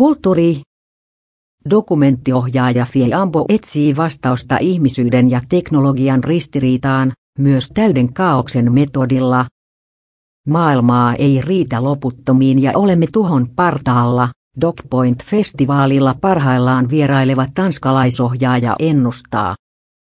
Kulttuuri. Dokumenttiohjaaja Fiambo etsii vastausta ihmisyyden ja teknologian ristiriitaan, myös täyden kaauksen metodilla. Maailmaa ei riitä loputtomiin ja olemme tuhon partaalla. DocPoint-festivaalilla parhaillaan vieraileva tanskalaisohjaaja ennustaa.